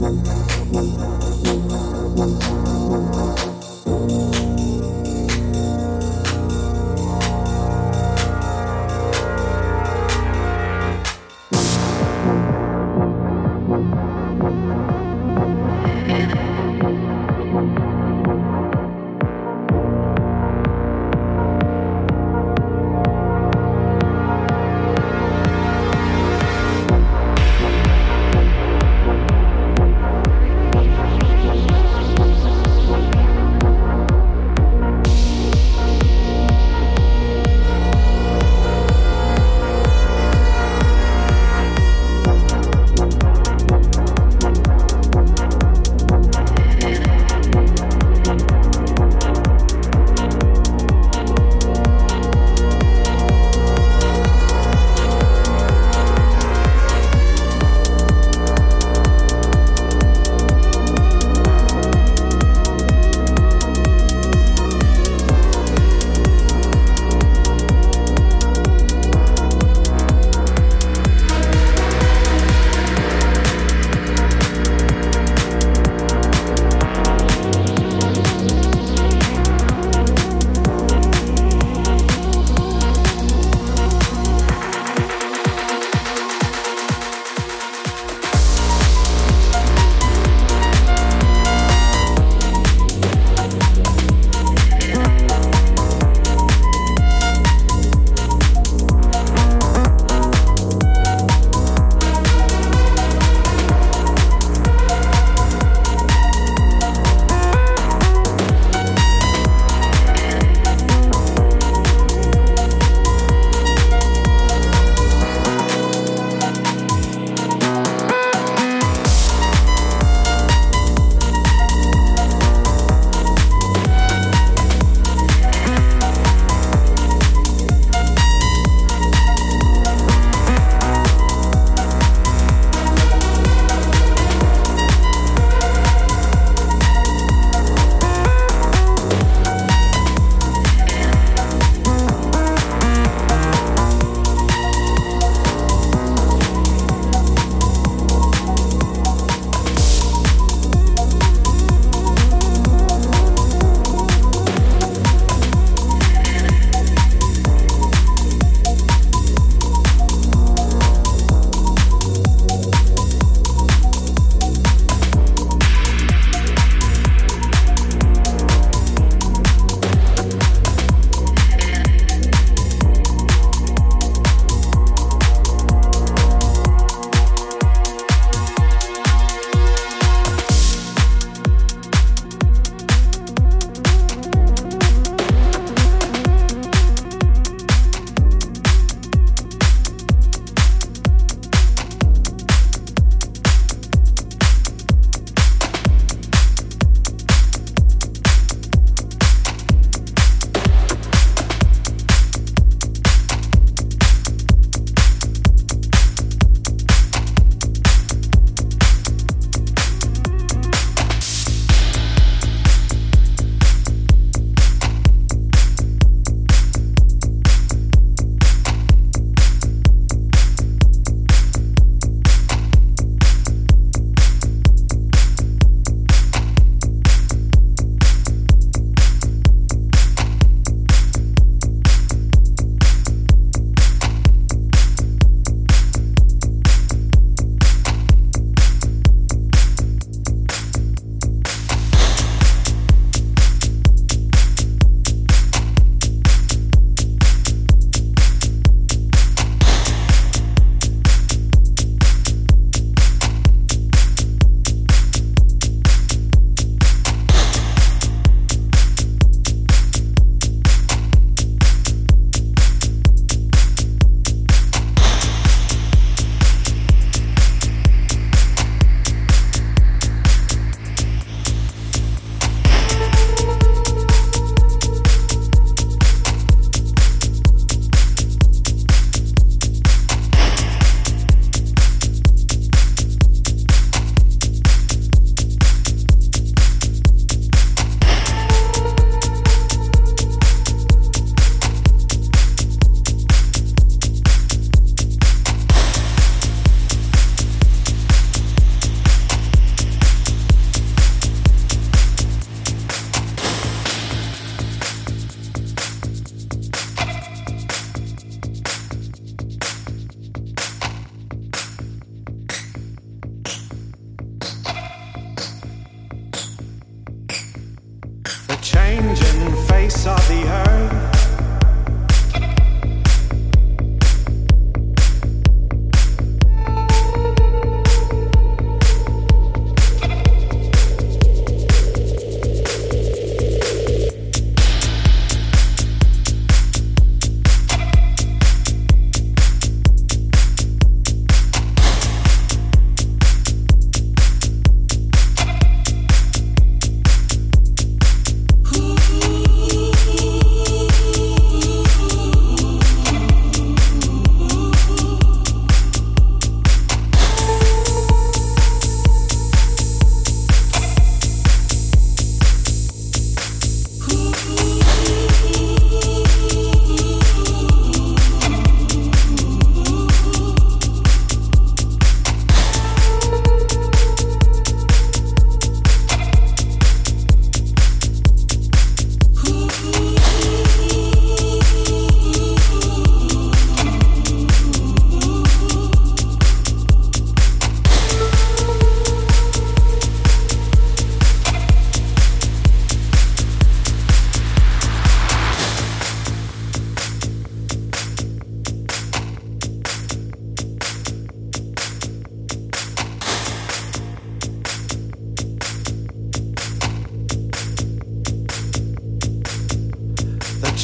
Thank you.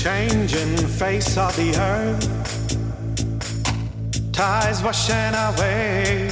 Changing face of the earth, tides washing away.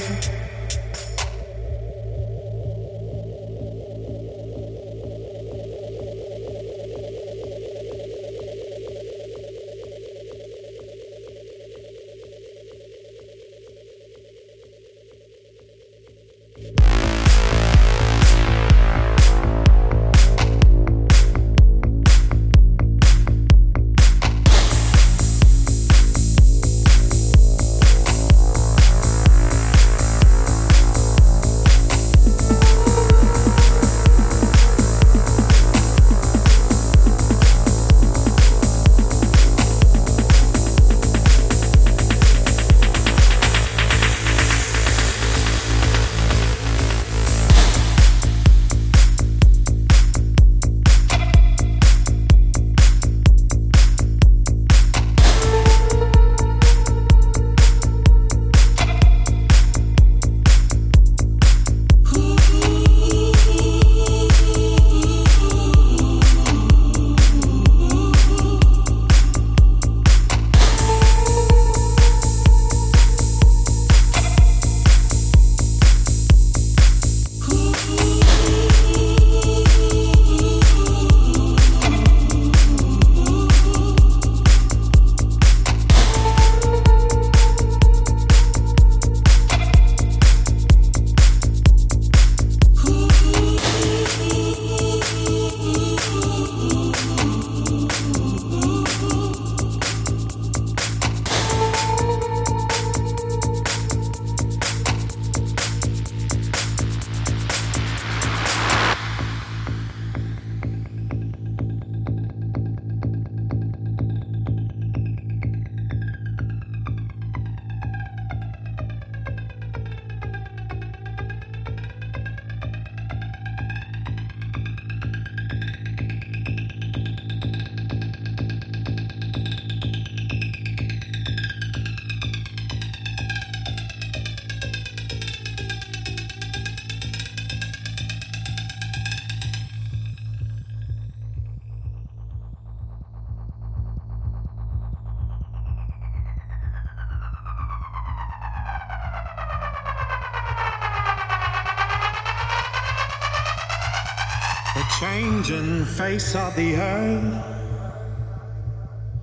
Face of the earth,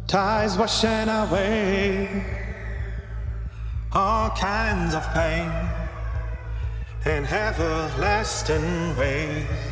tides washing away all kinds of pain in everlasting ways.